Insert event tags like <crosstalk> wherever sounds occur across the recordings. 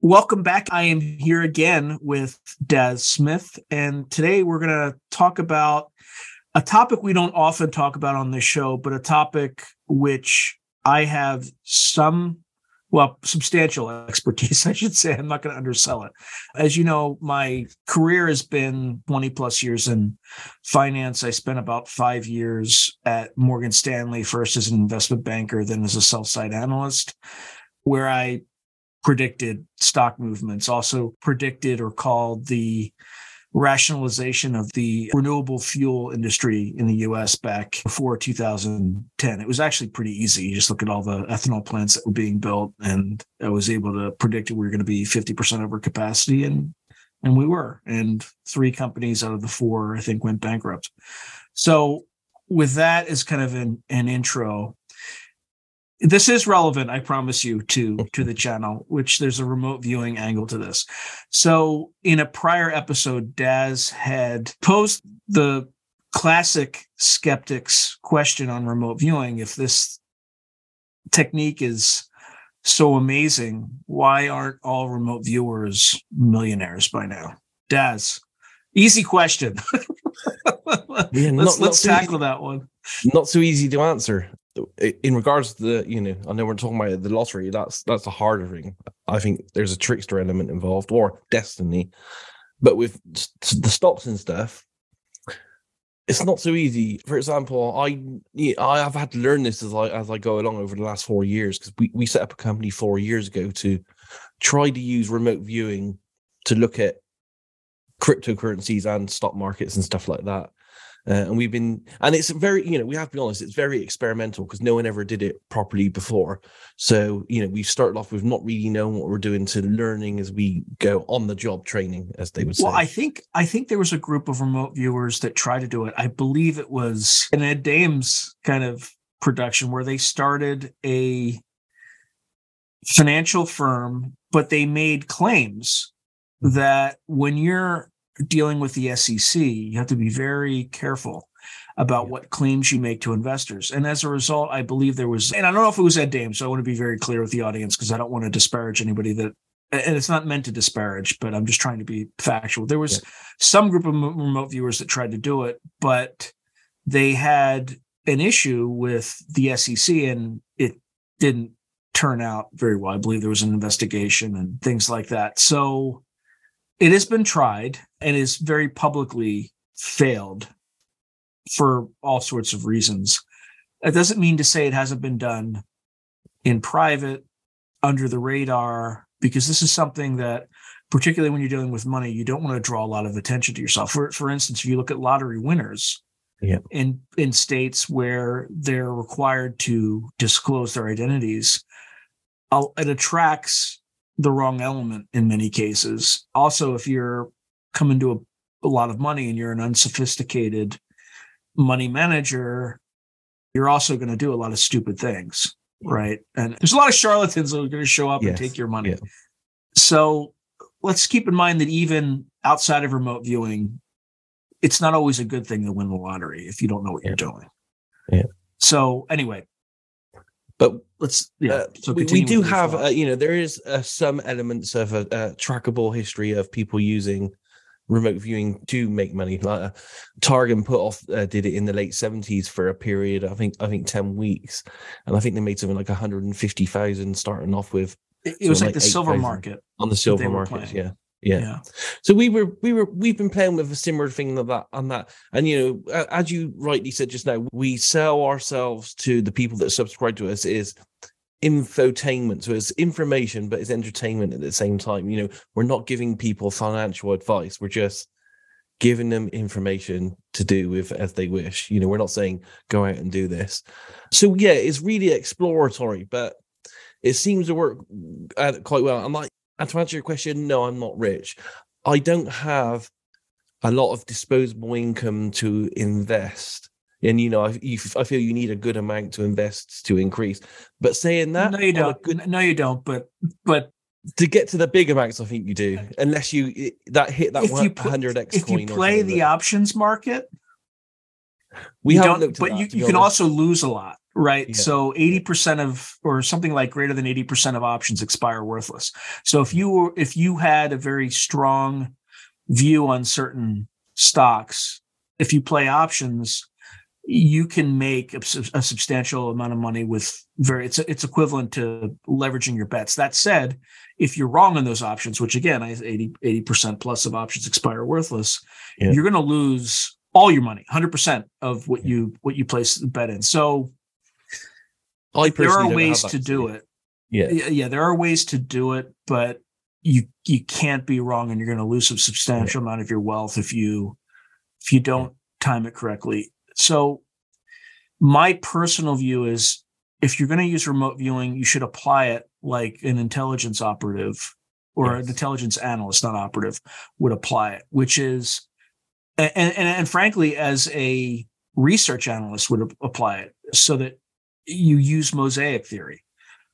Welcome back. I am here again with Daz Smith, and today we're going to talk about a topic we don't often talk about on this show, but a topic which I have some, well, substantial expertise, <laughs> I should say. I'm not going to undersell it. As you know, my career has been 20 plus years in finance. I spent about five years at Morgan Stanley, first as an investment banker, then as a sell side analyst, where I predicted stock movements, also predicted or called the rationalization of the renewable fuel industry in the US back before 2010. It was actually pretty easy. You just look at all the ethanol plants that were being built, and I was able to predict we were going to be 50% over capacity, and and we were. And three companies out of the four, I think, went bankrupt. So with that as kind of an, an intro, this is relevant i promise you to to the channel which there's a remote viewing angle to this. So in a prior episode daz had posed the classic skeptics question on remote viewing if this technique is so amazing why aren't all remote viewers millionaires by now? Daz easy question. <laughs> Yeah, let's not, let's not tackle that one. Not so easy to answer in regards to the, you know, I know we're talking about the lottery. That's that's a harder thing. I think there's a trickster element involved, or destiny. But with the stocks and stuff, it's not so easy. For example, I I have had to learn this as I as I go along over the last four years because we, we set up a company four years ago to try to use remote viewing to look at cryptocurrencies and stock markets and stuff like that. Uh, and we've been, and it's very, you know, we have to be honest, it's very experimental because no one ever did it properly before. So, you know, we've started off with not really knowing what we're doing to learning as we go on the job training, as they would say. Well, I think, I think there was a group of remote viewers that tried to do it. I believe it was an Ed Dames kind of production where they started a financial firm, but they made claims hmm. that when you're dealing with the SEC, you have to be very careful about what claims you make to investors. And as a result, I believe there was, and I don't know if it was Ed Dame, so I want to be very clear with the audience because I don't want to disparage anybody that, and it's not meant to disparage, but I'm just trying to be factual. There was yeah. some group of remote viewers that tried to do it, but they had an issue with the SEC and it didn't turn out very well. I believe there was an investigation and things like that. So it has been tried and is very publicly failed for all sorts of reasons. That doesn't mean to say it hasn't been done in private, under the radar, because this is something that, particularly when you're dealing with money, you don't want to draw a lot of attention to yourself. For for instance, if you look at lottery winners, yeah. in in states where they're required to disclose their identities, it attracts the wrong element in many cases. Also, if you're coming to a, a lot of money and you're an unsophisticated money manager, you're also going to do a lot of stupid things, right? And there's a lot of charlatans that are going to show up yes. and take your money. Yeah. So let's keep in mind that even outside of remote viewing, it's not always a good thing to win the lottery if you don't know what yeah. you're doing. Yeah. So anyway, but let's yeah. Uh, so we, we, do have uh, you know there is uh, some elements of a, a, trackable history of people using remote viewing to make money. Like uh, Targ Puthoff uh, did it in the late seventies for a period. I think I think ten weeks, and I think they made something like one hundred and fifty thousand starting off with. It, it was like, like the silver market on the silver market. Yeah. Yeah. yeah. So we were we were we've been playing with a similar thing like that on that. And you know, as you rightly said just now, we sell ourselves to the people that subscribe to us is infotainment. So it's information, but it's entertainment at the same time. You know, we're not giving people financial advice. We're just giving them information to do with as they wish. You know, we're not saying go out and do this. So yeah, it's really exploratory, but it seems to work uh, quite well. I'm like, and to answer your question, no, I'm not rich. I don't have a lot of disposable income to invest. And you know, I, you, I feel you need a good amount to invest to increase. But saying that, no, you don't. Good, no, you don't. But but to get to the big amounts, I think you do. Unless you that hit that one hundred x. If you play the options market, we haven't. But you, you can also lose a lot right? Yeah. So 80% of or something like greater than 80% of options expire worthless. So if mm-hmm. you were if you had a very strong view on certain stocks, if you play options, you can make a, a, substantial amount of money with very it's it's equivalent to leveraging your bets that said if you're wrong on those options which again 80 percent plus of options expire worthless yeah. you're going to lose all your money 100% of what yeah. you what you place the bet in so there are ways to do it. Yeah. Yeah there are ways to do it but you you can't be wrong and you're going to lose a substantial yeah. amount of your wealth if you if you don't time it correctly. So my personal view is if you're going to use remote viewing, you should apply it like an intelligence operative or yes. an intelligence analyst, not operative, would apply it, which is, and, and, and frankly, as a research analyst would apply it so that you use mosaic theory,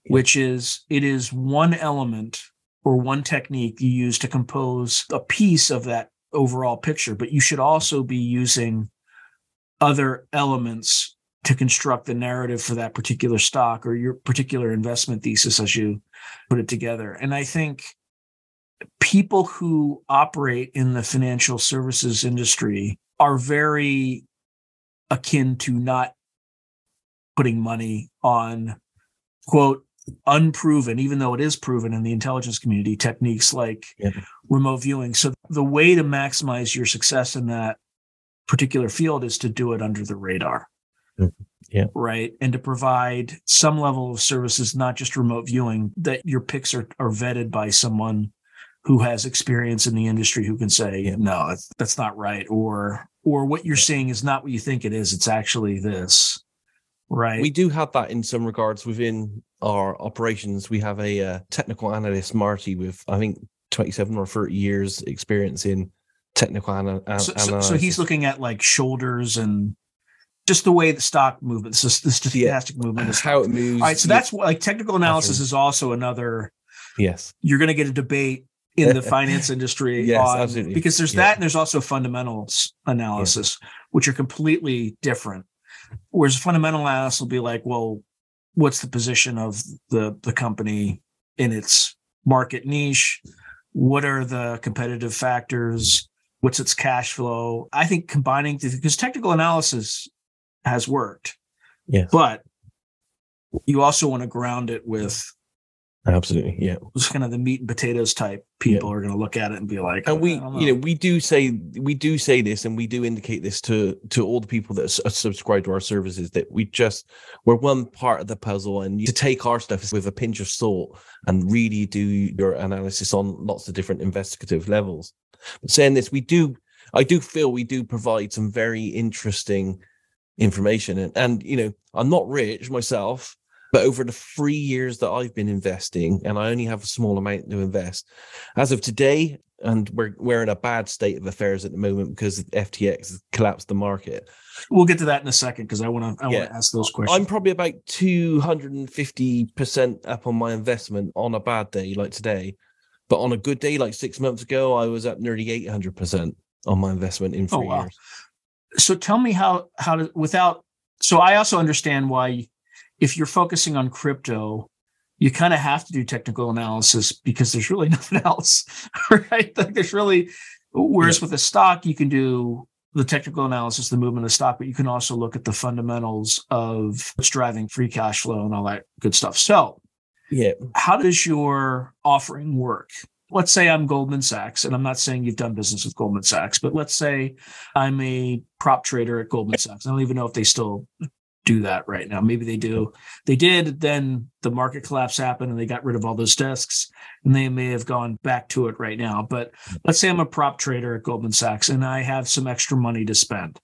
which is it is one element or one technique you use to compose a piece of that overall picture, but you should also be using other elements to construct the narrative for that particular stock or your particular investment thesis as you put it together. And I think people who operate in the financial services industry are very akin to not putting money on quote unproven even though it is proven in the intelligence community techniques like yeah. remote viewing so the way to maximize your success in that particular field is to do it under the radar. Mm-hmm. Yeah. Right. And to provide some level of services, not just remote viewing, that your picks are, are vetted by someone who has experience in the industry who can say, yeah. no, that's not right. Or, or what you're seeing is not what you think it is. It's actually this. Right. We do have that in some regards within our operations. We have a uh, technical analyst, Marty, with I think 27 or 30 years experience in technical ana- so, so, so, he's looking at like shoulders and just the way the stock movement, this the stochastic yeah. movement, is how it moves. All right, so that's like technical analysis is also another. Yes, you're going to get a debate in the <laughs> finance industry. yes, on, absolutely. Because there's yeah. that, and there's also fundamentals analysis, yeah. which are completely different. Whereas fundamental analysis will be like, well, what's the position of the the company in its market niche? What are the competitive factors? what's its cash flow. I think combining because technical analysis has worked. Yes. But you also want to ground it with absolutely yeah it's kind of the meat and potatoes type people yeah. are going to look at it and be like and we know. you know we do say we do say this and we do indicate this to to all the people that are uh, subscribe to our services that we just we're one part of the puzzle and to take our stuff with a pinch of salt and really do your analysis on lots of different investigative levels but saying this, we do, I do feel we do provide some very interesting information. And, and, you know, I'm not rich myself, but over the three years that I've been investing, and I only have a small amount to invest, as of today, and we're we're in a bad state of affairs at the moment because FTX has collapsed the market. We'll get to that in a second because I want to I yeah. want to ask those questions. I'm probably about 250 percent up on my investment on a bad day like today, but on a good day, like six months ago, I was at nearly 800% on my investment in oh, three oh, wow. years. So tell me how, how to, without, so I also understand why if you're focusing on crypto, you kind of have to do technical analysis because there's really <laughs> nothing else, right? Like there's really, whereas yeah. with a stock, you can do the technical analysis, the movement of the stock, but you can also look at the fundamentals of what's driving free cash flow and all that good stuff. So yeah. How does your offering work? Let's say I'm Goldman Sachs, and I'm not saying you've done business with Goldman Sachs, but let's say I'm a prop trader at Goldman Sachs. I don't even know if they still do that right now. Maybe they do. They did. Then the market collapse happened and they got rid of all those desks and they may have gone back to it right now. But let's say I'm a prop trader at Goldman Sachs and I have some extra money to spend.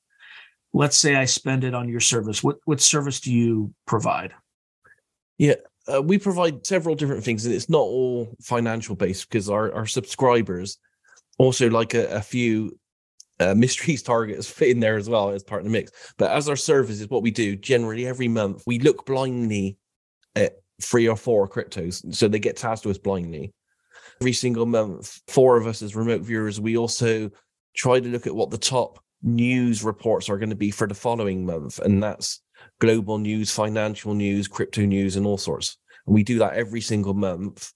Let's say I spend it on your service. What what service do you provide? Yeah, uh, we provide several different things, and it's not all financial based because our, our subscribers also like a, a few uh, mysteries targets fit in there as well as part of the mix. But as our service is what we do generally every month, we look blindly at three or four cryptos. So they get tasked to us blindly. Every single month, four of us as remote viewers, we also try to look at what the top news reports are going to be for the following month. And that's global news, financial news, crypto news, and all sorts. And we do that every single month.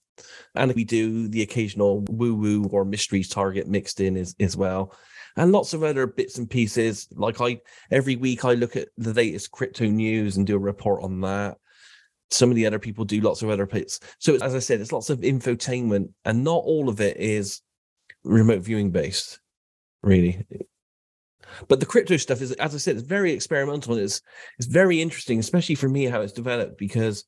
And we do the occasional woo woo or mysteries target mixed in as, as well. And lots of other bits and pieces. Like I, every week I look at the latest crypto news and do a report on that. Some of the other people do lots of other bits. So as I said, it's lots of infotainment and not all of it is remote viewing based, really. But the crypto stuff is, as I said, it's very experimental. It's it's very interesting, especially for me how it's developed because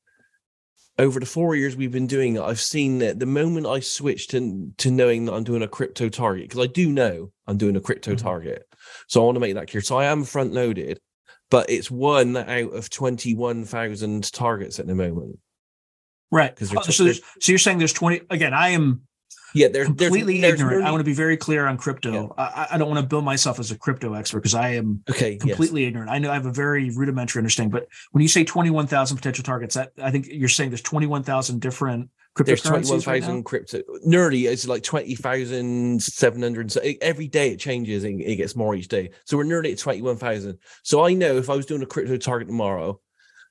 over the four years we've been doing it, I've seen that the moment I switched to, to knowing that I'm doing a crypto target, because I do know I'm doing a crypto mm-hmm. target. So I want to make that clear. So I am front loaded, but it's one out of 21,000 targets at the moment. Right. Because oh, so, so you're saying there's 20 again, I am yeah, they're completely there's, ignorant. There's I want to be very clear on crypto. Yeah. I, I, don't want to bill myself as a crypto expert because I am okay, completely yes. ignorant. I know I have a very rudimentary understanding, but when you say 21,000 potential targets, that I think you're saying there's 21,000 different there's 21,000 right crypto. Nerdy is like 20,700. So every day it changes and it gets more each day. So we're nearly at 21,000. So I know if I was doing a crypto target tomorrow,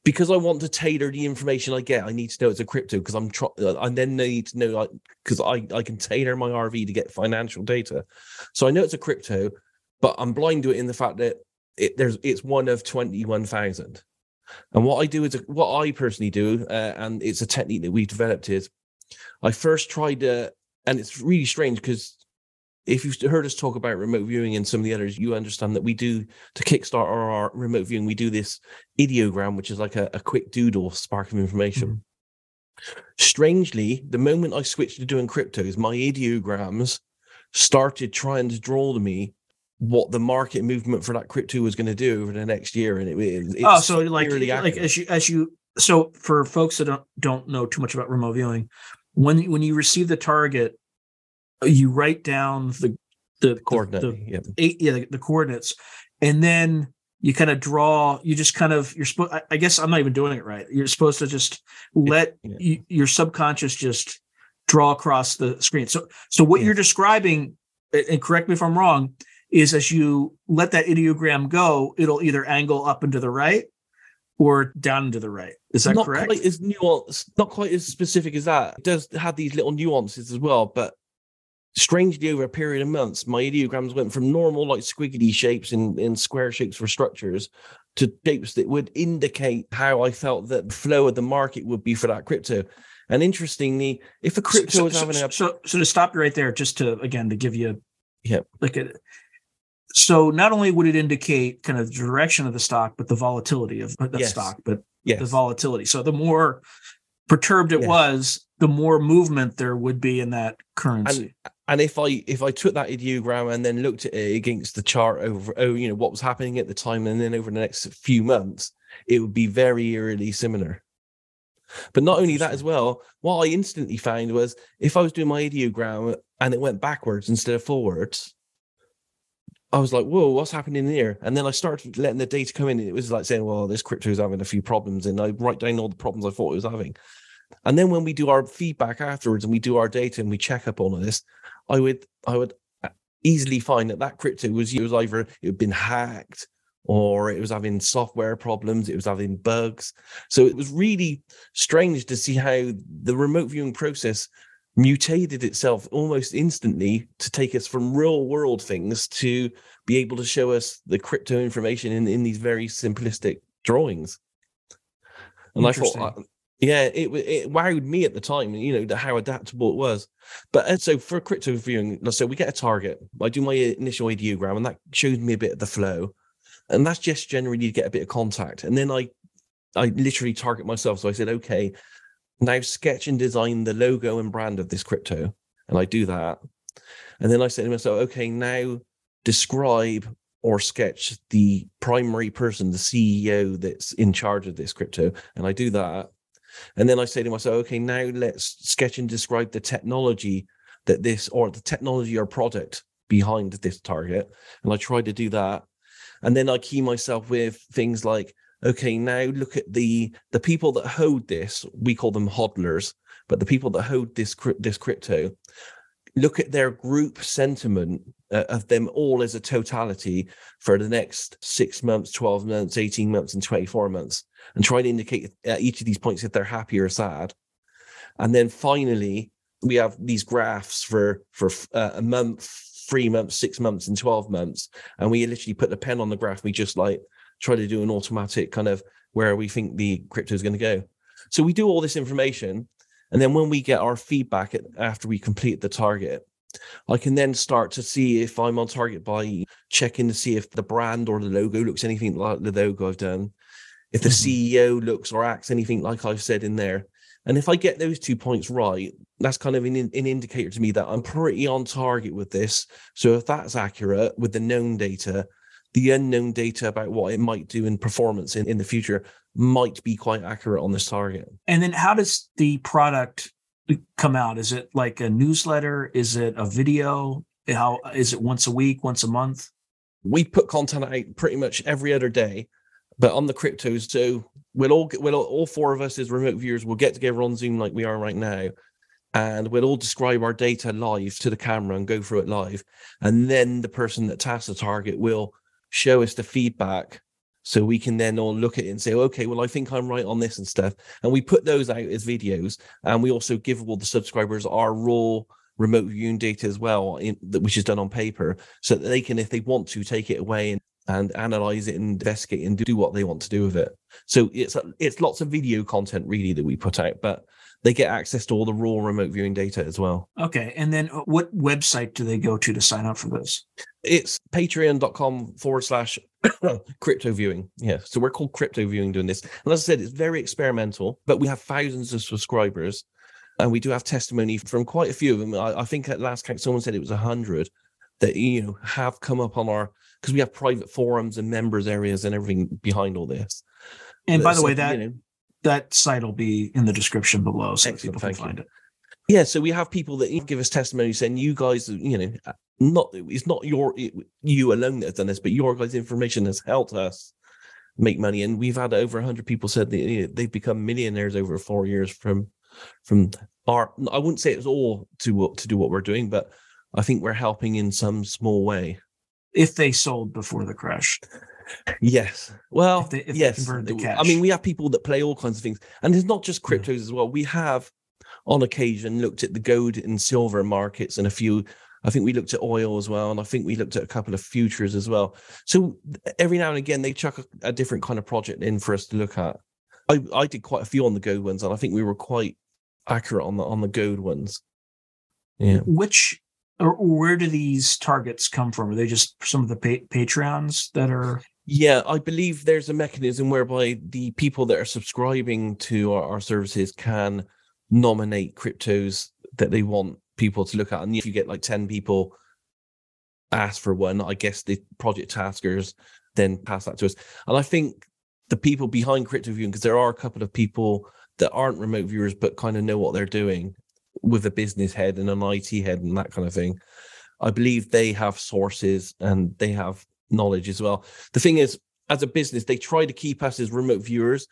because I want to tailor the information I get, I need to know it's a crypto because I'm trying. I then need to know because I I can tailor my RV to get financial data, so I know it's a crypto, but I'm blind to it in the fact that it there's it's one of twenty one thousand, and what I do is what I personally do, uh, and it's a technique that we've developed is, I first tried to, and it's really strange because if you've heard us talk about remote viewing and some of the others, you understand that we do to kickstart our, remote viewing, we do this ideogram, which is like a, a quick doodle spark of information. Mm-hmm. Strangely, the moment I switched to doing cryptos, my ideograms started trying to draw to me what the market movement for that crypto was going to do over the next year, and it, it oh, so like like as you as you so for folks that don't don't know too much about remote viewing, when when you receive the target you write down the the coordinate, the, the yeah. Eight, yeah, the, the, coordinates, and then you kind of draw. You just kind of you're supposed. I guess I'm not even doing it right. You're supposed to just let yeah. you, your subconscious just draw across the screen. So so what yeah. you're describing, and correct me if I'm wrong, is as you let that ideogram go, it'll either angle up and to the right or down to the right. Is that not correct? Quite as nuanced, not quite as specific as that. It does have these little nuances as well, but strangely over a period of months my ideograms went from normal like squiggly shapes in, in square shapes for structures to shapes that would indicate how i felt that the flow of the market would be for that crypto and interestingly if a crypto so, was having a so, so to stop you right there just to again to give you yeah like a so not only would it indicate kind of the direction of the stock but the volatility of the yes. stock but yes. the volatility so the more perturbed it yes. was the more movement there would be in that currency and, and if I if I took that ideogram and then looked at it against the chart over oh you know what was happening at the time and then over the next few months, it would be very eerily similar. But not only that as well, what I instantly found was if I was doing my ideogram and it went backwards instead of forwards, I was like, whoa, what's happening here? And then I started letting the data come in, and it was like saying, well, this crypto is having a few problems. And I write down all the problems I thought it was having. And then when we do our feedback afterwards and we do our data and we check up on this, I would I would uh, easily find that that crypto was was either it had been hacked or it was having software problems, it was having bugs. So it was really strange to see how the remote viewing process mutated itself almost instantly to take us from real world things to be able to show us the crypto information in, in these very simplistic drawings. And I thought, uh, yeah, it it wowed me at the time, you know, how adaptable it was. But and so for crypto viewing, so we get a target. I do my initial ideogram, and that shows me a bit of the flow, and that's just generally to get a bit of contact. And then I, I literally target myself. So I said, okay, now sketch and design the logo and brand of this crypto, and I do that. And then I said to myself, okay, now describe or sketch the primary person, the CEO that's in charge of this crypto, and I do that. And then I say to myself, okay, now let's sketch and describe the technology that this or the technology or product behind this target. And I try to do that. And then I key myself with things like, okay, now look at the the people that hold this. We call them hodlers, but the people that hold this this crypto look at their group sentiment uh, of them all as a totality for the next six months, 12 months, 18 months, and 24 months, and try to indicate at each of these points if they're happy or sad. And then finally, we have these graphs for for uh, a month, three months, six months, and 12 months. And we literally put the pen on the graph. We just like try to do an automatic kind of where we think the crypto is going to go. So we do all this information. And then when we get our feedback after we complete the target, I can then start to see if I'm on target by checking to see if the brand or the logo looks anything like the logo I've done, if the mm-hmm. CEO looks or acts anything like I've said in there. And if I get those two points right, that's kind of an, an indicator to me that I'm pretty on target with this. So if that's accurate with the known data, the unknown data about what it might do in performance in, in the future might be quite accurate on this target. And then how does the product come out? Is it like a newsletter? Is it a video? How is it once a week, once a month? We put content out pretty much every other day, but on the cryptos. So we'll all get, we'll all four of us as remote viewers will get together on Zoom like we are right now, and we'll all describe our data live to the camera and go through it live, and then the person that tasks the target will show us the feedback so we can then all look at it and say, okay, well, I think I'm right on this and stuff. And we put those out as videos, and we also give all the subscribers our raw remote viewing data as well, in, which is done on paper, so that they can, if they want to, take it away and, and analyze it and investigate and do what they want to do with it. So it's it's lots of video content really that we put out, but they get access to all the raw remote viewing data as well. Okay. And then uh, what website do they go to to sign up for this? It's patreon.com forward slash <coughs> crypto viewing. Yeah. So we're called crypto viewing doing this. And as I said, it's very experimental, but we have thousands of subscribers and we do have testimony from quite a few of them. I, I think at last count, someone said it was a hundred that, you know, have come up on our, because we have private forums and members areas and everything behind all this. And by the way, that you know, that site will be in the description below so people can find you. it. Yeah, so we have people that give us testimony saying you guys, you know, not it's not your you alone that have done this, but your guys' information has helped us make money, and we've had over hundred people said that you know, they've become millionaires over four years from from our. I wouldn't say it's all to what to do what we're doing, but I think we're helping in some small way. If they sold before the crash. Yes. Well, if they, if yes. I mean, we have people that play all kinds of things, and it's not just cryptos yeah. as well. We have, on occasion, looked at the gold and silver markets and a few. I think we looked at oil as well, and I think we looked at a couple of futures as well. So every now and again, they chuck a, a different kind of project in for us to look at. I, I did quite a few on the gold ones, and I think we were quite accurate on the on the gold ones. Yeah. Which or where do these targets come from? Are they just some of the pa- Patreons that are yeah, I believe there's a mechanism whereby the people that are subscribing to our, our, services can nominate cryptos that they want people to look at. And if you get like 10 people ask for one, I guess the project taskers then pass that to us. And I think the people behind crypto viewing, because there are a couple of people that aren't remote viewers but kind of know what they're doing with a business head and an IT head and that kind of thing. I believe they have sources and they have knowledge as well. The thing is, as a business, they try to keep us as remote viewers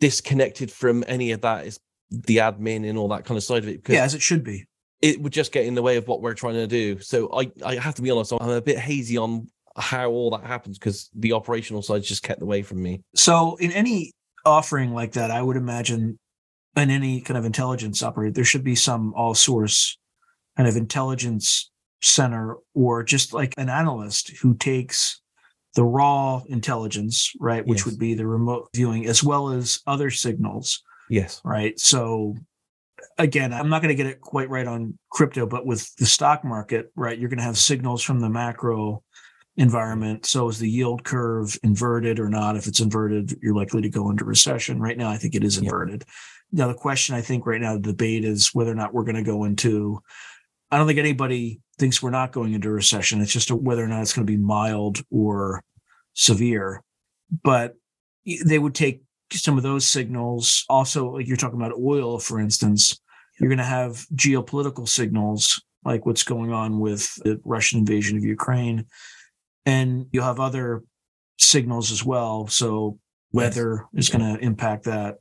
disconnected from any of that is the admin and all that kind of side of it. Yeah, as it should be. It would just get in the way of what we're trying to do. So I, I have to be honest, I'm a bit hazy on how all that happens because the operational side just kept away from me. So in any offering like that, I would imagine in any kind of intelligence operator, there should be some all source kind of intelligence center or just like an analyst who takes the raw intelligence, right, which yes. would be the remote viewing, as well as other signals. Yes. Right. So again, I'm not going to get it quite right on crypto, but with the stock market, right, you're going to have signals from the macro environment. So is the yield curve inverted or not? If it's inverted, you're likely to go into recession. Right now, I think it is inverted. Now, the question I think right now, the debate is whether or not we're going to go into I don't think anybody thinks we're not going into recession. It's just a, whether or not it's going to be mild or severe. But they would take some of those signals. Also, like you're talking about oil, for instance, you're going to have geopolitical signals like what's going on with the Russian invasion of Ukraine. And you'll have other signals as well. So weather yes. is going to impact that.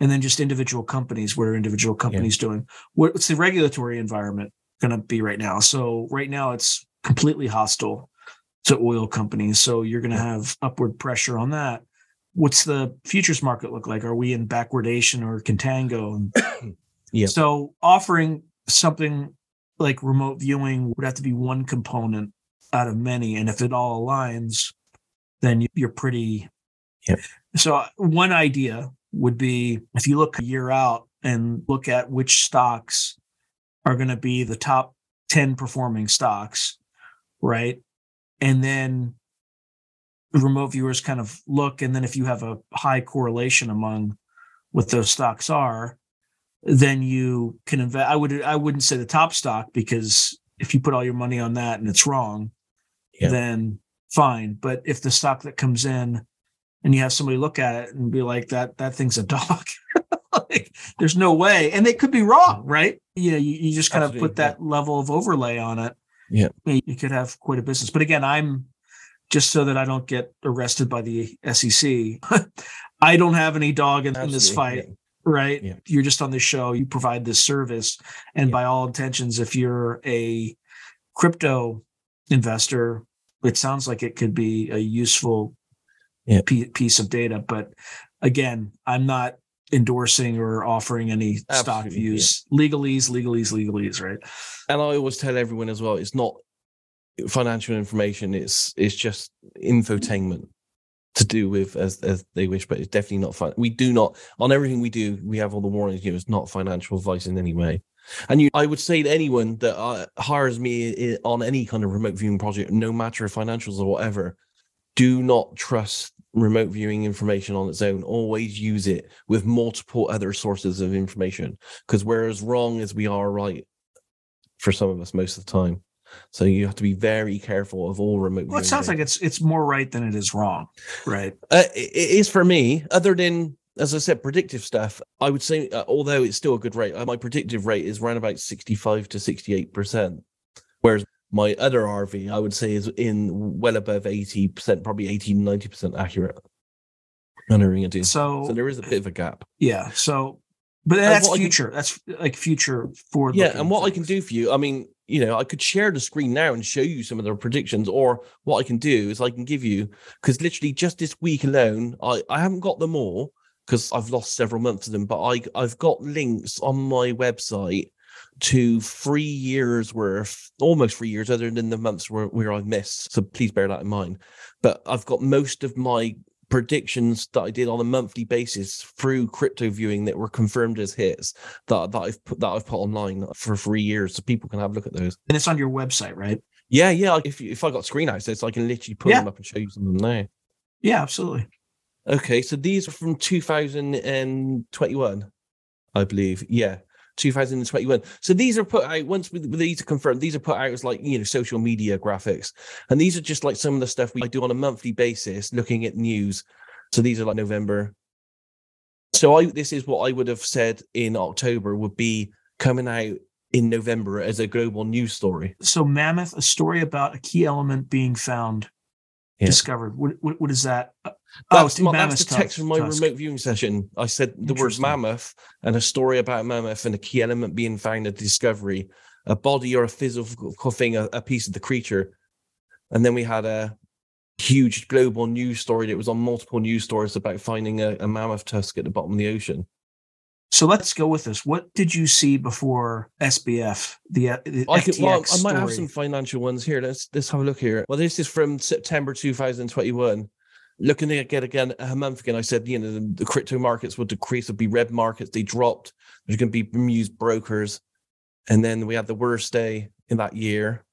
And then just individual companies, what are individual companies yeah. doing? What's the regulatory environment? going to be right now. So right now it's completely hostile to oil companies. So you're going to have upward pressure on that. What's the futures market look like? Are we in backwardation or contango? <coughs> yeah. So offering something like remote viewing would have to be one component out of many. And if it all aligns, then you're pretty. Yep. So uh, one idea would be if you look a year out and look at which stocks are going to be the top 10 performing stocks, right? And then remote viewers kind of look. And then if you have a high correlation among what those stocks are, then you can invest. I would I wouldn't say the top stock because if you put all your money on that and it's wrong, yeah. then fine. But if the stock that comes in and you have somebody look at it and be like that that thing's a dog, <laughs> like there's no way, and they could be wrong, right? Yeah, you, you just kind Absolutely. of put that level of overlay on it. Yeah, you could have quite a business. But again, I'm just so that I don't get arrested by the SEC. <laughs> I don't have any dog in, in this fight. Yeah right? Yeah. You're just on the show, you provide this service. And yeah. by all intentions, if you're a crypto investor, it sounds like it could be a useful yeah. piece of data. But again, I'm not endorsing or offering any Absolutely, stock views. Legalese, legalese, legalese, right? And I always tell everyone as well, it's not financial information, it's it's just infotainment to do with as as they wish, but it's definitely not fun. We do not on everything we do. We have all the warnings. You know, it's not financial advice in any way. And you, I would say to anyone that uh, hires me on any kind of remote viewing project, no matter financials or whatever, do not trust remote viewing information on its own. Always use it with multiple other sources of information, because we're as wrong as we are right for some of us most of the time. So you have to be very careful of all remote. Well, it sounds like it's it's more right than it is wrong, right? Uh, it is for me. Other than as I said, predictive stuff. I would say, uh, although it's still a good rate, uh, my predictive rate is around about sixty-five to sixty-eight percent, whereas my other RV, I would say, is in well above eighty percent, probably 80 90 percent accurate. Into so, so there is a bit of a gap. Yeah. So, but that's future. Can, that's like future forward. Yeah, and what things. I can do for you, I mean, you know, I could share the screen now and show you some of the predictions, or what I can do is I can give you because literally just this week alone, I I haven't got them all because I've lost several months of them, but I I've got links on my website to three years worth, almost three years, other than the months where, where I've missed. So please bear that in mind. But I've got most of my predictions that I did on a monthly basis through crypto viewing that were confirmed as hits that, that I've put that I've put online for three years so people can have a look at those. And it's on your website, right? Yeah, yeah. If if I got screen access, I can literally pull yeah. them up and show you some of them now. Yeah, absolutely. Okay, so these are from 2021, I believe. Yeah. 2021. So these are put out once these are confirmed. These are put out as like you know social media graphics, and these are just like some of the stuff we do on a monthly basis, looking at news. So these are like November. So I this is what I would have said in October would be coming out in November as a global news story. So Mammoth, a story about a key element being found, yeah. discovered. What, what, what is that? Uh, oh, that's, oh, my, that's the text from my tusk. remote viewing session. I said the word mammoth and a story about mammoth and a key element being found at discovery, a body or a physical thing, a, a piece of the creature. And then we had a huge global news story that was on multiple news stories about finding a, a mammoth tusk at the bottom of the ocean. So let's go with this. What did you see before SBF? The, uh, the I, could, well, I might have some financial ones here. Let's let's have a look here. Well, this is from September 2021 looking at get again a month ago, I said, you know, the, crypto markets would decrease, would be red markets. They dropped. There's going to be bemused brokers. And then we had the worst day in that year.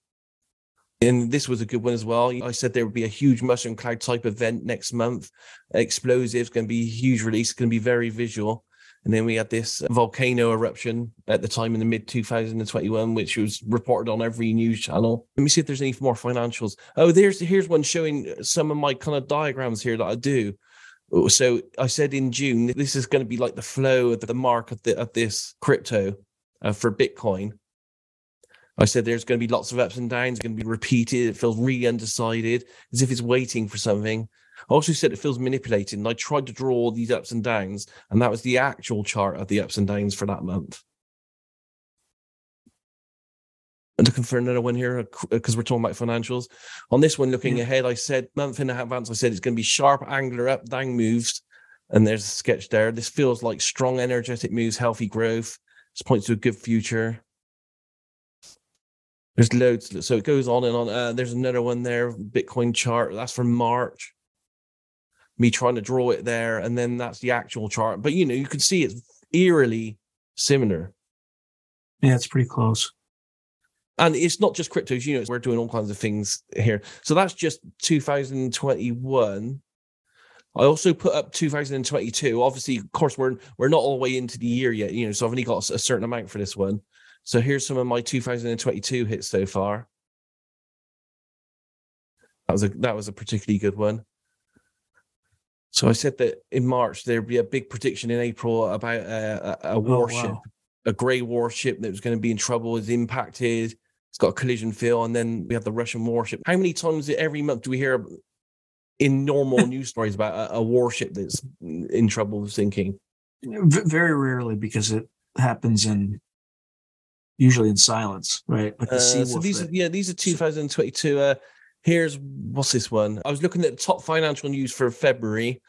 And this was a good one as well. I said there would be a huge mushroom cloud type event next month. Explosives, going to be a huge release, going to be very visual. And then we had this volcano eruption at the time in the mid 2021, which was reported on every news channel. Let me see if there's any more financials. Oh, there's here's one showing some of my kind of diagrams here that I do. So I said in June, this is going to be like the flow of the mark of, the, of this crypto uh, for Bitcoin. I said there's going to be lots of ups and downs, going to be repeated. It feels really undecided, as if it's waiting for something. I also said it feels manipulated, and I tried to draw these ups and downs, and that was the actual chart of the ups and downs for that month. looking for another one here because we're talking about financials. On this one, looking yeah. ahead, I said month in advance, I said it's going to be sharp, angular up, down moves. And there's a sketch there. This feels like strong, energetic moves, healthy growth. This points to a good future. There's loads. So it goes on and on. Uh, there's another one there, Bitcoin chart. That's from March. Me trying to draw it there. And then that's the actual chart. But, you know, you can see it's eerily similar. Yeah, it's pretty close and it's not just cryptos you know we're doing all kinds of things here so that's just 2021 i also put up 2022 obviously of course we're we're not all the way into the year yet you know so i've only got a certain amount for this one so here's some of my 2022 hits so far that was a that was a particularly good one so I said that in March there'd be a big prediction in April about a, a, a warship, oh, wow. a grey warship that was going to be in trouble, is impacted. It's got a collision field, and then we have the Russian warship. How many times every month do we hear in normal <laughs> news stories about a, a, warship that's in trouble sinking? Very rarely, because it happens in usually in silence, right? Like the uh, so these, are, yeah, these are 2022. Uh, here's what's this one? I was looking at the top financial news for February.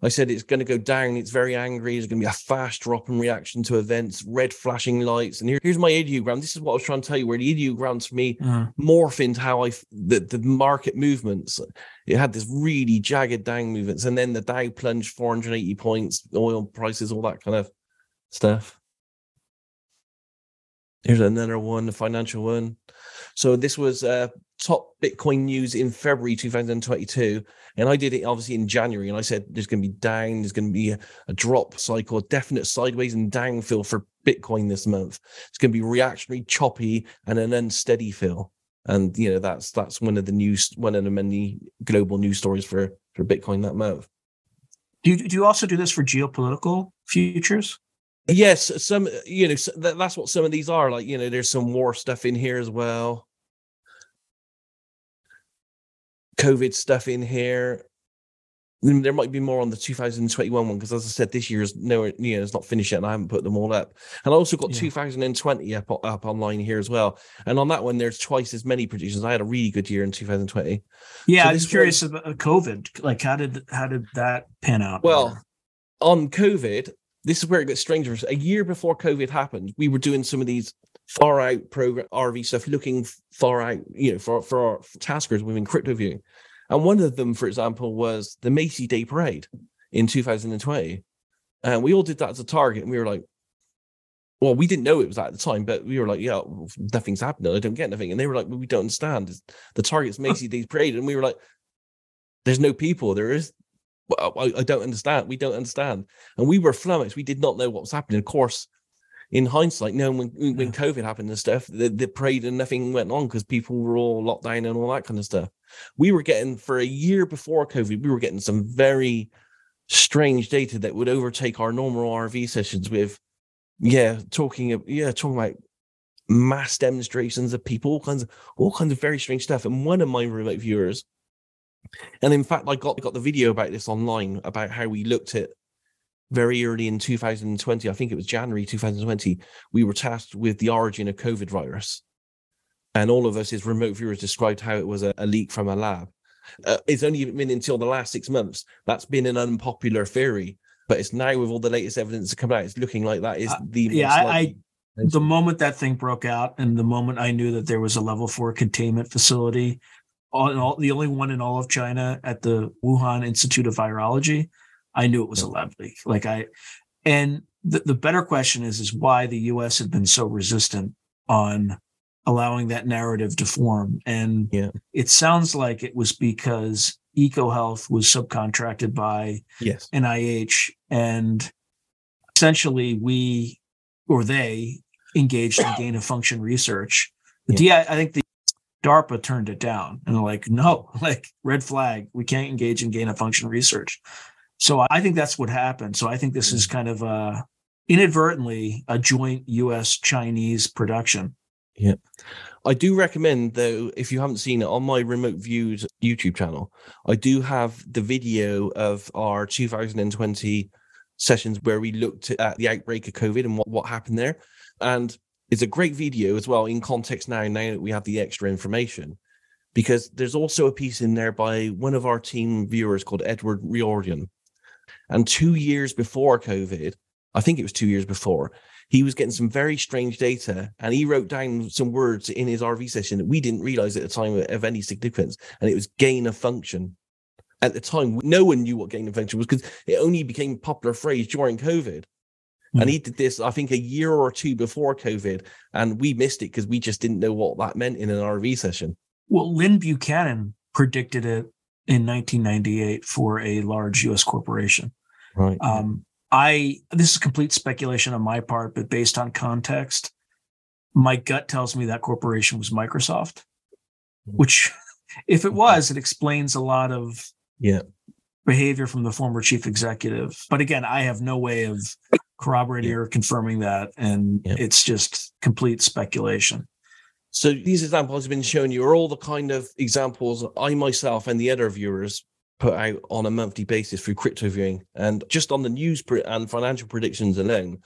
I said it's going to go down. It's very angry. There's going to be a fast drop in reaction to events, red flashing lights. And here, here's my ideogram. This is what I was trying to tell you, where the ideograms for me uh-huh. morph into how I the, the market movements. It had this really jagged down movements, and then the Dow plunged 480 points, oil prices, all that kind of stuff. Here's another one, the financial one. So this was uh, top Bitcoin news in February 2022. And I did it obviously in January. And I said there's going to be down, there's going to be a, a drop cycle, a definite sideways and down fill for Bitcoin this month. It's going to be reactionary, choppy, and an unsteady fill. And you know that's that's one of the news, one of the many global news stories for for Bitcoin that month. Do you, do you also do this for geopolitical futures? Yes, some you know that's what some of these are. Like you know, there's some war stuff in here as well. COVID stuff in here. There might be more on the 2021 one because, as I said, this year is nowhere, you know, it's not finished yet, and I haven't put them all up. And I also got yeah. 2020 up, up online here as well. And on that one, there's twice as many predictions. I had a really good year in 2020. Yeah, so I was curious one, about uh, COVID. Like, how did how did that pan out? Well, on COVID, this is where it gets stranger. A year before COVID happened, we were doing some of these far out program RV stuff, looking far out, you know, for for our taskers within crypto viewing. And one of them, for example, was the Macy Day Parade in 2020. And we all did that as a target, and we were like, well, we didn't know it was at the time, but we were like, yeah, nothing's happening. I don't get nothing. And they were like, well, we don't understand. The target's Macy Day Parade. And we were like, there's no people. There is I, I, don't understand. We don't understand. And we were flummoxed. We did not know what was happening. Of course, in hindsight, no, when when COVID happened and stuff, the, the parade and nothing went on because people were all locked down and all that kind of stuff. We were getting for a year before COVID, we were getting some very strange data that would overtake our normal RV sessions with, yeah, talking, yeah, talking about mass demonstrations of people, all kinds of all kinds of very strange stuff. And one of my remote viewers and in fact, I got got the video about this online about how we looked at very early in 2020. I think it was January 2020. We were tasked with the origin of COVID virus, and all of us as remote viewers described how it was a, a leak from a lab. Uh, it's only been until the last six months that's been an unpopular theory, but it's now with all the latest evidence to come out, it's looking like that is uh, the uh, yeah. I, I the moment that thing broke out, and the moment I knew that there was a level four containment facility all, all, the only one in all of China at the Wuhan Institute of Virology, I knew it was a lab leak. Like I, and the, the better question is, is why the U.S. had been so resistant on allowing that narrative to form. And yeah. it sounds like it was because EcoHealth was subcontracted by yes. NIH, and essentially we or they engaged in gain of function research. The yeah. DI, I think the DARPA turned it down and they're like, no, <laughs> like red flag, we can't engage in gain of function research. So I think that's what happened. So I think this is mm. kind of a inadvertently a joint US Chinese production. Yeah. I do recommend though, if you haven't seen it on my remote Views YouTube channel, I do have the video of our 2020 sessions where we looked at the outbreak of COVID and what, what happened there. And it's a great video as well in context now, now that we have the extra information. Because there's also a piece in there by one of our team viewers called Edward Riordan. And two years before COVID, I think it was two years before, he was getting some very strange data and he wrote down some words in his RV session that we didn't realize at the time of any significance. And it was gain of function. At the time, no one knew what gain of function was because it only became a popular phrase during COVID. Mm-hmm. And hmm. he did this, I think, a year or two before COVID. And we missed it because we just didn't know what that meant in an RV session. Well, Lynn Buchanan predicted it in 1998 for a large US corporation. Right. Um, I this is complete speculation on my part, but based on context, my gut tells me that corporation was Microsoft. Hmm. Which, <laughs> if it was, it explains a lot of yeah behavior from the former chief executive. But again, I have no way of corroborating yeah. or confirming that, and yeah. it's just complete speculation. So these examples I've been showing you are all the kind of examples I myself and the other viewers put out on a monthly basis through crypto viewing. And just on the news and financial predictions alone,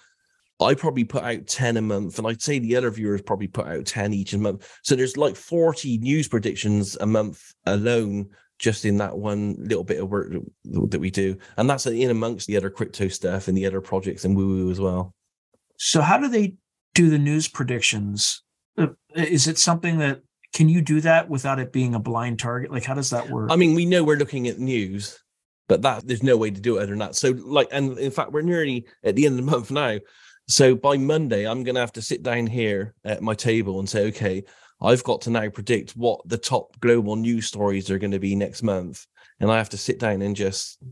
I probably put out 10 a month, and I'd say the other viewers probably put out 10 each a month. So there's like 40 news predictions a month alone, just in that one little bit of work that we do. And that's in amongst the other crypto stuff and the other projects and woo woo as well. So, how do they do the news predictions? Uh, is it something that can you do that without it being a blind target? Like, how does that work? I mean, we know we're looking at news, but that there's no way to do it other than that. So, like, and in fact, we're nearly at the end of the month now. So by Monday, I'm going to have to sit down here at my table and say, okay, I've got to now predict what the top global news stories are going to be next month, and I have to sit down and just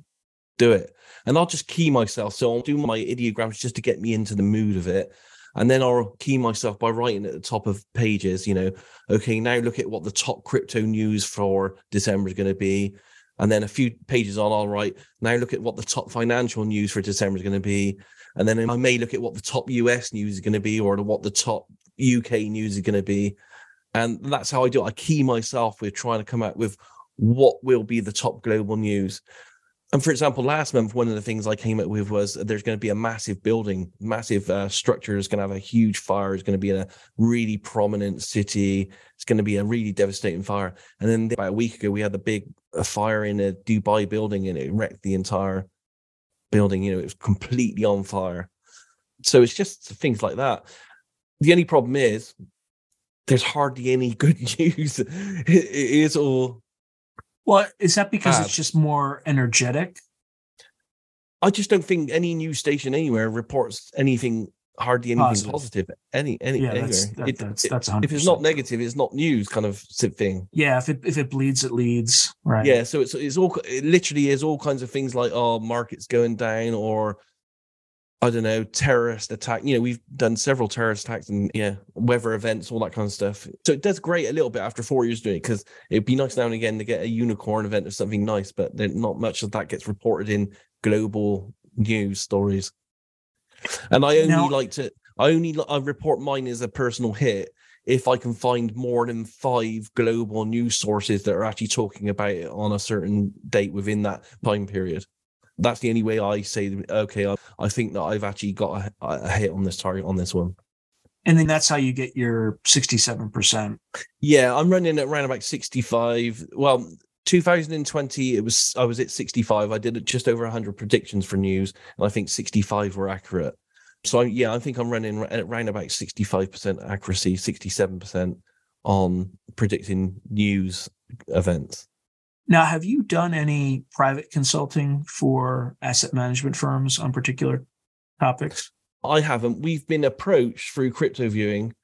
do it. And I'll just key myself. So I'll do my ideograms just to get me into the mood of it. And then I'll key myself by writing at the top of pages, you know, okay, now look at what the top crypto news for December is going to be. And then a few pages on, I'll write, now look at what the top financial news for December is going to be. And then I may look at what the top US news is going to be or what the top UK news is going to be. And that's how I do it. I key myself with trying to come out with what will be the top global news and for example, last month, one of the things I came up with was there's going to be a massive building, massive uh, structure is going to have a huge fire. It's going to be in a really prominent city. It's going to be a really devastating fire. And then about a week ago, we had the big uh, fire in a Dubai building and it wrecked the entire building. You know, it was completely on fire. So it's just things like that. The only problem is there's hardly any <laughs> good news. it is all well, is that because uh, it's just more energetic? I just don't think any news station anywhere reports anything hardly anything positive. positive any any yeah, That's, that, it, that's, that's if it's not negative, it's not news kind of thing. Yeah, if it if it bleeds, it leads. Right. Yeah, so it's it's all it literally is all kinds of things like oh markets going down or I don't know, terrorist attack. You know, we've done several terrorist attacks and yeah, weather events, all that kind of stuff. So it does great a little bit after four years doing it because it'd be nice now and again to get a unicorn event or something nice, but then not much of that gets reported in global news stories. And I only now, like to, I only I report mine as a personal hit if I can find more than five global news sources that are actually talking about it on a certain date within that time period that's the only way I say, okay, I, I think that I've actually got a, a, hit on this target on this one. And then that's how you get your 67%. Yeah, I'm running at around about 65. Well, 2020, it was I was at 65. I did just over 100 predictions for news, and I think 65 were accurate. So yeah, I think I'm running at around about 65% accuracy, 67% on predicting news events. Now, have you done any private consulting for asset management firms on particular topics? I haven't. We've been approached through crypto viewing,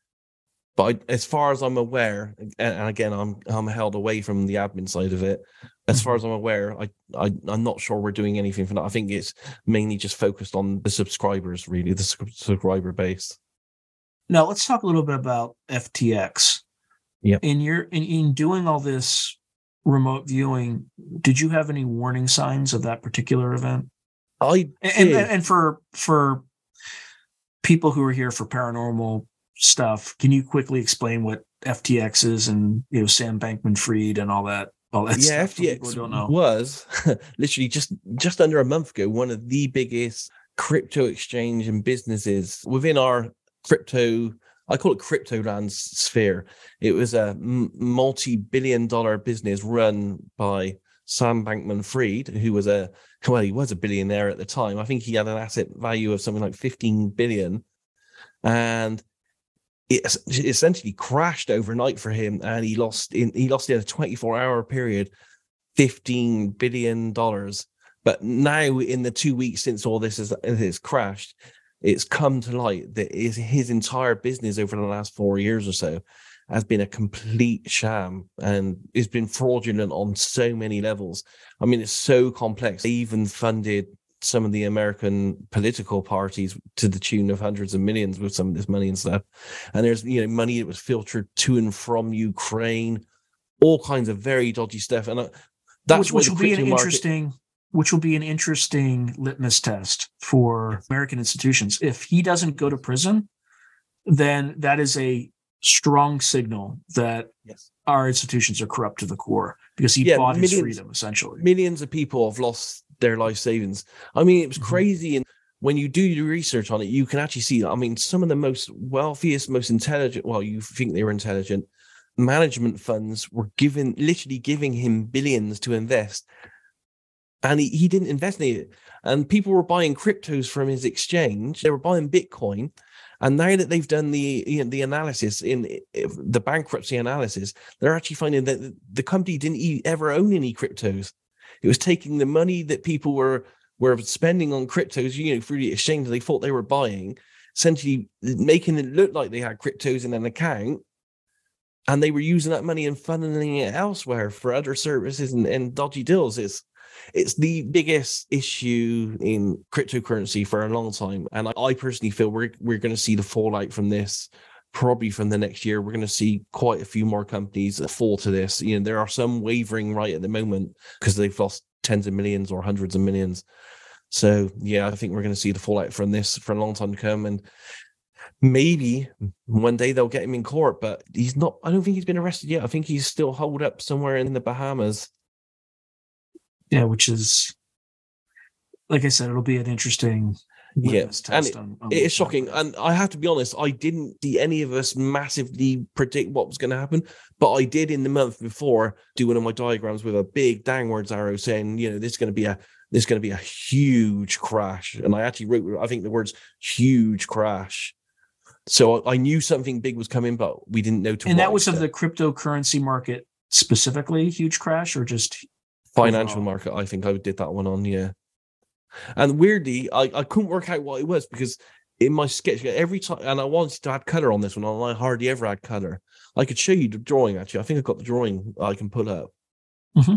but I, as far as I'm aware, and again, I'm I'm held away from the admin side of it. As far as I'm aware, I, I I'm not sure we're doing anything for that. I think it's mainly just focused on the subscribers, really, the subscriber base. Now, let's talk a little bit about FTX. Yeah. In your in, in doing all this remote viewing, did you have any warning signs of that particular event? I and, and, and for for people who are here for paranormal stuff, can you quickly explain what FTX is and you know Sam Bankman Fried and all that? All that yeah, FTX was <laughs> literally just just under a month ago one of the biggest crypto exchange and businesses within our crypto I call it Cryptoland Sphere. It was a multi-billion dollar business run by Sam Bankman Fried, who was a well, he was a billionaire at the time. I think he had an asset value of something like 15 billion. And it essentially crashed overnight for him and he lost in he lost in a 24 hour period 15 billion dollars but now in the two weeks since all this has, has crashed it's come to light that his, his entire business over the last four years or so has been a complete sham and it's been fraudulent on so many levels. I mean, it's so complex. They even funded some of the American political parties to the tune of hundreds of millions with some of this money and stuff. And there's you know money that was filtered to and from Ukraine, all kinds of very dodgy stuff. And uh, that's which, which will be an market... interesting which will be an interesting litmus test for American institutions. If he doesn't go to prison, then that is a strong signal that yes. our institutions are corrupt to the core because he yeah, bought millions, his freedom essentially. Millions of people have lost their life savings. I mean, it was mm-hmm. crazy. And when you do your research on it, you can actually see, I mean, some of the most wealthiest, most intelligent, well, you think they were intelligent management funds were given, literally giving him billions to invest. And he, he didn't invest in it. And people were buying cryptos from his exchange. They were buying Bitcoin and now that they've done the you know, the analysis in the bankruptcy analysis, they're actually finding that the company didn't ever own any cryptos. It was taking the money that people were were spending on cryptos, you know, through the exchange they thought they were buying, essentially making it look like they had cryptos in an account, and they were using that money and funneling it elsewhere for other services and, and dodgy deals. It's it's the biggest issue in cryptocurrency for a long time, and I, I personally feel we're we're going to see the fallout from this probably from the next year. We're going to see quite a few more companies fall to this. You know, there are some wavering right at the moment because they've lost tens of millions or hundreds of millions. So yeah, I think we're going to see the fallout from this for a long time to come, and maybe one day they'll get him in court. But he's not. I don't think he's been arrested yet. I think he's still holed up somewhere in the Bahamas yeah, which is like I said, it'll be an interesting yeah, and it, on, on it is shocking. And I have to be honest, I didn't see any of us massively predict what was going to happen, but I did in the month before do one of my diagrams with a big downwards arrow saying, you know, this is going to be a this is going to be a huge crash. And I actually wrote, I think the words huge crash. So I knew something big was coming, but we didn't know. To and that was of the cryptocurrency market specifically, huge crash, or just financial market. I think I did that one on, yeah. And weirdly, I, I couldn't work out what it was because in my sketch every time, and I wanted to add color on this one, and I hardly ever add color. I could show you the drawing actually. I think I've got the drawing I can pull up. Mm-hmm.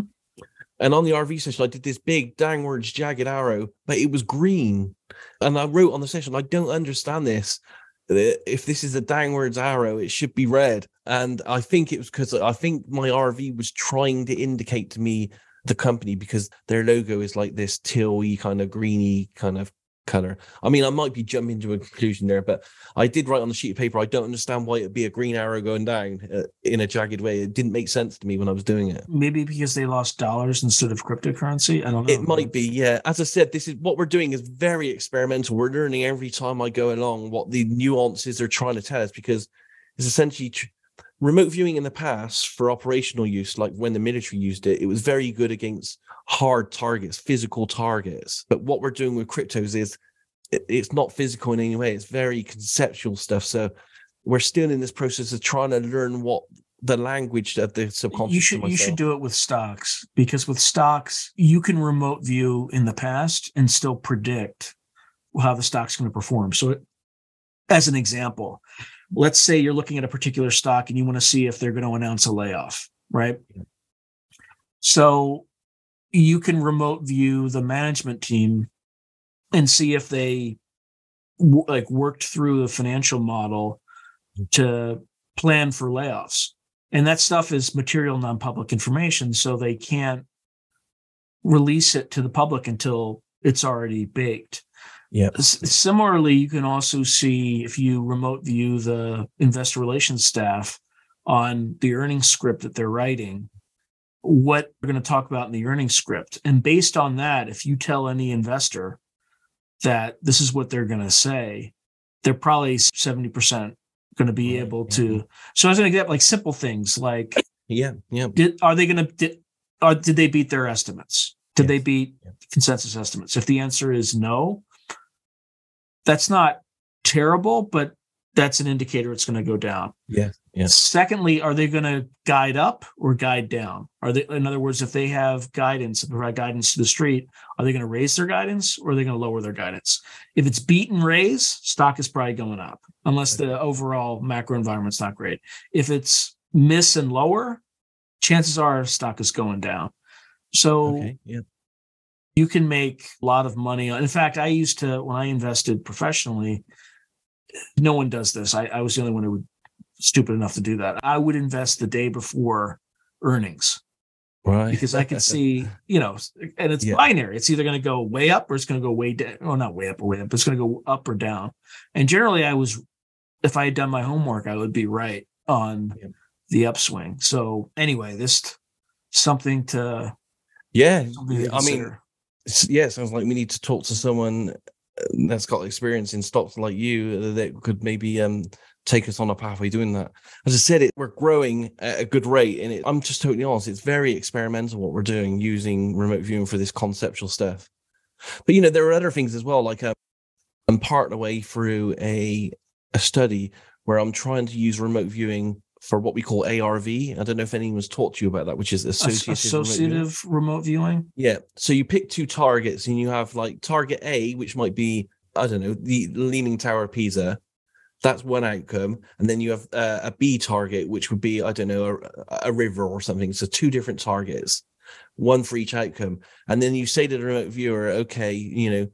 And on the RV session, I did this big downwards jagged arrow, but it was green. And I wrote on the session, I don't understand this. If this is a downwards arrow, it should be red. And I think it was because I think my RV was trying to indicate to me the company because their logo is like this teal kind of greeny kind of color. I mean, I might be jumping to a conclusion there, but I did write on the sheet of paper. I don't understand why it'd be a green arrow going down uh, in a jagged way. It didn't make sense to me when I was doing it. Maybe because they lost dollars instead of cryptocurrency. I don't know. It might be, yeah. As I said, this is what we're doing is very experimental. We're learning every time I go along what the nuances are trying to tell us because it's essentially remote viewing in the past for operational use, like when the military used it, it was very good against hard targets, physical targets. But what we're doing with cryptos is it, it's not physical in any way, it's very conceptual stuff. So we're still in this process of trying to learn what the language of the subconscious. You should you should do it with stocks because with stocks you can remote view in the past and still predict how the stock's going to perform. So, as an example, let's say you're looking at a particular stock and you want to see if they're going to announce a layoff, right? So you can remote view the management team and see if they w- like worked through the financial model to plan for layoffs. And that stuff is material non-public information, so they can't release it to the public until it's already baked. Yeah. Similarly, you can also see if you remote view the investor relations staff on the earnings script that they're writing, what we're going to talk about in the earnings script. And based on that, if you tell any investor that this is what they're going to say, they're probably 70% going to be right. able to. So as an example, like simple things like yeah, yeah. Did are they going to did, did they beat their estimates? Did yes. they beat yeah. consensus estimates? If the answer is no, that's not terrible, but that's an indicator it's going to go down. Yeah. Yeah. Secondly, are they going to guide up or guide down? Are they, in other words, if they have guidance, provide guidance to the street, are they going to raise their guidance or are they going to lower their guidance? If it's beat and raise, stock is probably going up, unless the overall macro environment's not great. If it's miss and lower, chances are stock is going down. So okay. yeah. You can make a lot of money. In fact, I used to, when I invested professionally, no one does this. I, I was the only one who would stupid enough to do that. I would invest the day before earnings. Right. Because I could see, you know, and it's yeah. binary. It's either going to go way up or it's going to go way down. Oh, not way up or way up. It's going to go up or down. And generally, I was, if I had done my homework, I would be right on yeah. the upswing. So anyway, this something to. Yeah. Something to I mean, yeah, sounds like we need to talk to someone uh, that's got experience in stocks like you that could maybe um take us on a pathway doing that. As I said, it we're growing at a good rate, and it, I'm just totally honest. It's very experimental what we're doing using remote viewing for this conceptual stuff. But you know, there are other things as well. Like uh, I'm part way through a a study where I'm trying to use remote viewing for what we call ARV. I don't know if anyone's talked to you about that, which is associative, associative remote, viewing. remote viewing. Yeah. So you pick two targets and you have like target A, which might be, I don't know, the Leaning Tower of Pisa. That's one outcome. And then you have uh, a B target, which would be, I don't know, a, a river or something. So two different targets, one for each outcome. And then you say to the remote viewer, okay, you know,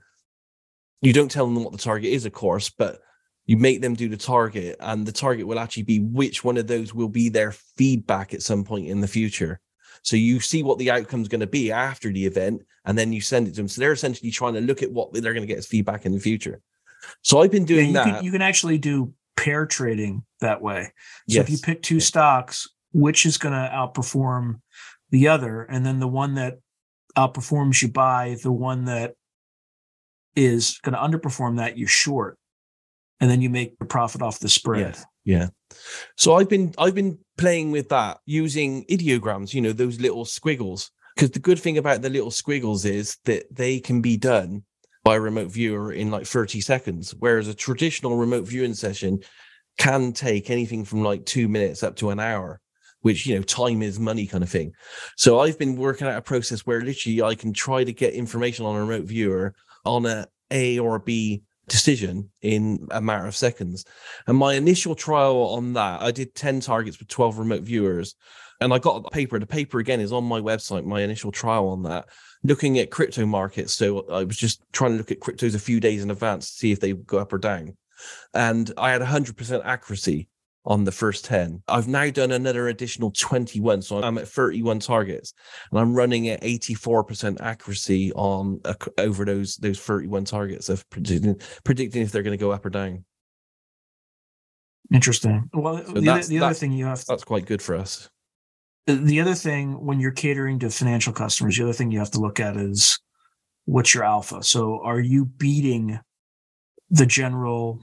you don't tell them what the target is, of course, but you make them do the target and the target will actually be which one of those will be their feedback at some point in the future. So you see what the outcome is going to be after the event and then you send it to them. So they're essentially trying to look at what they're going to get as feedback in the future. So i've been doing yeah, you that. can, you can actually do pair trading that way. So yes. if you pick two stocks which is going to outperform the other? And then the one that outperforms you buy the one that is going to underperform that you short and then you make a profit off the spread. Yeah. So I've been I've been playing with that using ideograms, you know, those little squiggles. Because the good thing about the little squiggles is that they can be done by a remote viewer in like 30 seconds, whereas a traditional remote viewing session can take anything from like two minutes up to an hour, which you know, time is money kind of thing. So I've been working out a process where literally I can try to get information on a remote viewer on a A or B decision in a matter of seconds. And my initial trial on that, I did 10 targets with 12 remote viewers. And I got the paper. The paper again is on my website, my initial trial on that, looking at crypto markets. So I was just trying to look at cryptos a few days in advance to see if they go up or down. And I had 100% accuracy on the first 10. I've now done another additional 21. So I'm at 31 targets and I'm running at 84% accuracy on uh, over those, those 31 targets of predicting, predicting if they're going to go up or down. Interesting. Well, so the, the other thing you have to, that's quite good for us. The other thing when you're catering to financial customers, the other thing you have to look at is what's your alpha. So are you beating the general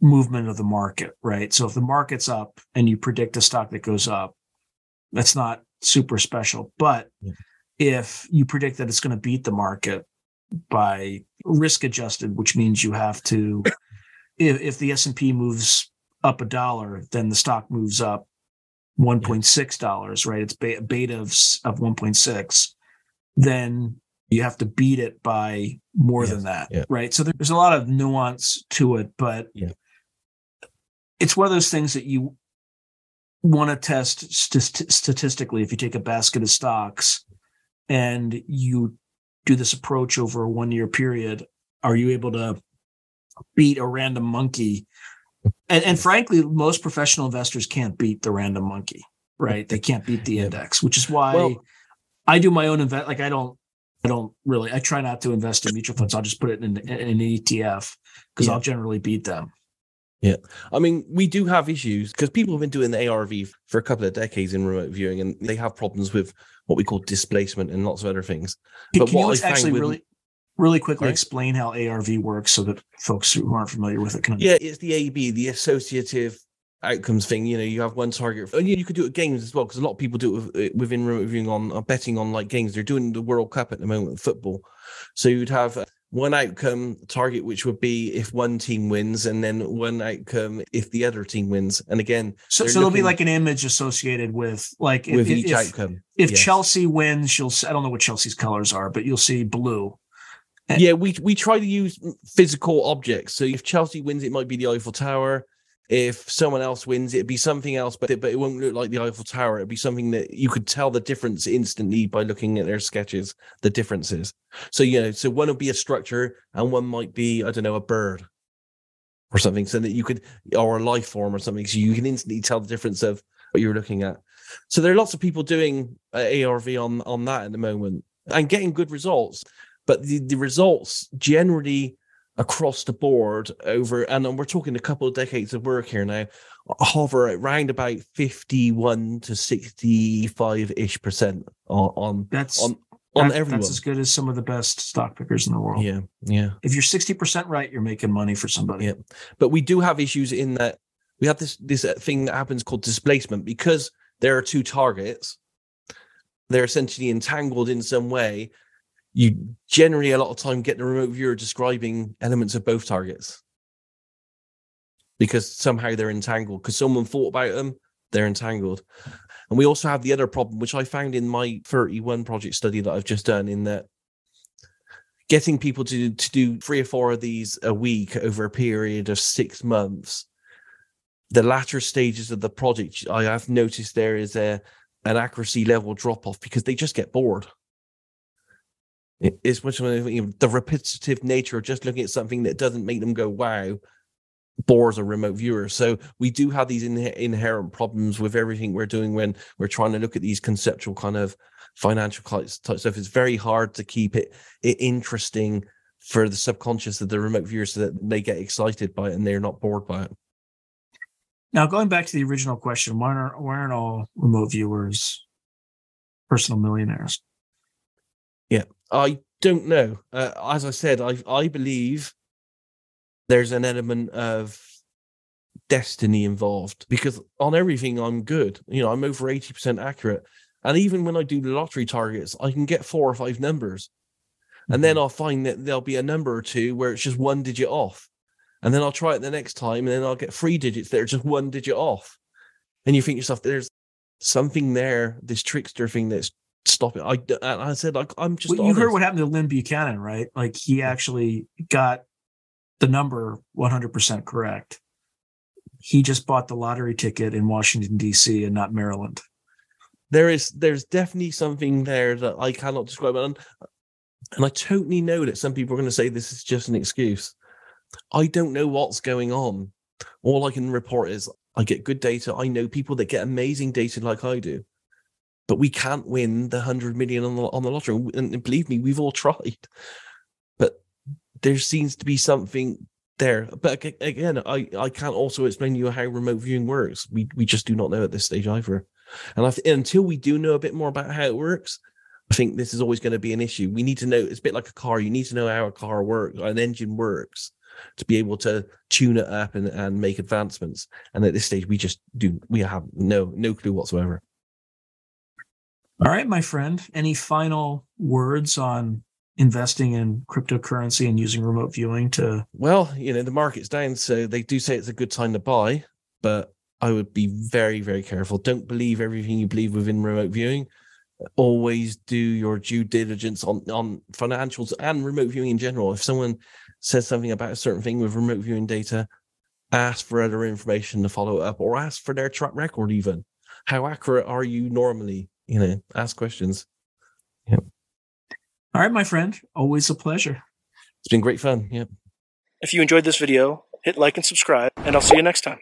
movement of the market, right? So if the market's up and you predict a stock that goes up, that's not super special. But yeah. if you predict that it's going to beat the market by risk adjusted, which means you have to, <coughs> if, if the S and P moves up a dollar, then the stock moves up one point six dollars, right? It's beta of of one point six. Then you have to beat it by more yes. than that, yeah. right? So there's a lot of nuance to it, but yeah it's one of those things that you want to test st- statistically if you take a basket of stocks and you do this approach over a one year period are you able to beat a random monkey? And, and frankly most professional investors can't beat the random monkey right? They can't beat the index which is why well, i do my own invest like i don't i don't really i try not to invest in mutual funds. I'll just put it in, in an etf because yeah. i'll generally beat them yeah. I mean, we do have issues because people have been doing the ARV for a couple of decades in remote viewing and they have problems with what we call displacement and lots of other things. Can, but can what you I actually with, really really quickly right. explain how ARV works so that folks who aren't familiar with it can? Yeah, it's the AB, the associative outcomes thing. You know, you have one target, and you could do it games as well because a lot of people do it with, within reviewing on uh, betting on like games. They're doing the World Cup at the moment, football. So you'd have uh, one outcome target, which would be if one team wins, and then one outcome if the other team wins. And again, so, so there'll be like an image associated with like with if, each if, outcome. If yes. Chelsea wins, you'll I don't know what Chelsea's colors are, but you'll see blue. yeah, we we try to use physical objects. So if Chelsea wins, it might be the Eiffel Tower if someone else wins, it'd be something else, but it, but it won't look like the Eiffel Tower. It'd be something that you could tell the difference instantly by looking at their sketches, the differences. So you know, so one would be a structure, and one might be I don't know a bird or something, so that you could or a life form or something, so you can instantly tell the difference of what you're looking at. So there are lots of people doing uh, ARV on on that at the moment and getting good results, but the the results generally across the board over, and we're talking a couple of decades of work here now, hover around about 51 to 65 ish percent on, on that's on, on that, everyone. That's as good as some of the best stock pickers in the world. Yeah. Yeah. If you're 60% right, you're making money for somebody. Yeah. But we do have issues in that we have this, this uh, thing that happens called displacement because there are two targets. They're essentially entangled in some way you generally a lot of time get the remote viewer describing elements of both targets. Because somehow they're entangled. Because someone thought about them they're entangled. And we also have the other problem which i found in my 31 project study that i've just done in that getting people to, to do three or four of these a week over a period of six months the latter stages of the project i have noticed there is a an accuracy level drop off because they just get bored it's much of the repetitive nature of just looking at something that doesn't make them go wow bores a remote viewer. So we do have these in- inherent problems with everything we're doing when we're trying to look at these conceptual kind of financial type stuff. It's very hard to keep it, it interesting for the subconscious of the remote viewer so that they get excited by it and they're not bored by it. Now going back to the original question why aren't, why aren't all remote viewers personal millionaires? Yeah I don't know. Uh, as I said, I I believe there's an element of destiny involved because on everything I'm good. You know, I'm over 80% accurate. And even when I do lottery targets, I can get four or five numbers. And mm-hmm. then I'll find that there'll be a number or two where it's just one digit off. And then I'll try it the next time and then I'll get three digits that are just one digit off. And you think yourself, there's something there, this trickster thing that's stop it. I, I said, like, I'm just. Well, you heard what happened to Lynn Buchanan, right? Like, he actually got the number 100% correct. He just bought the lottery ticket in Washington, D.C., and not Maryland. There is, there's definitely something there that I cannot describe. And, and I totally know that some people are going to say this is just an excuse. I don't know what's going on. All I can report is I get good data. I know people that get amazing data like I do but we can't win the hundred million on the on the lottery. And believe me, we've all <laughs> tried. But there seems to be something there. But again, I, I can't also explain to you how remote viewing works. We we just do not know at this stage either. And th- until we do know a bit more about how it works, I think this is always going to be an issue. We need to know. It's a bit like a car. You need to know how a car works, an engine works, to be able to tune it up and, and make advancements. And at this stage, we just do. We have no no clue whatsoever. All right, my friend. Any final words on investing in cryptocurrency and using remote viewing to? Well, you know, the market's down, so they do say it's a good time to buy, but I would be very, very careful. Don't believe everything you believe within remote viewing. Always do your due diligence on, on financials and remote viewing in general. If someone says something about a certain thing with remote viewing data, ask for other information to follow up or ask for their track record even. How accurate are you normally? You know, ask questions. Yep. All right, my friend. Always a pleasure. It's been great fun. Yep. If you enjoyed this video, hit like and subscribe, and I'll see you next time.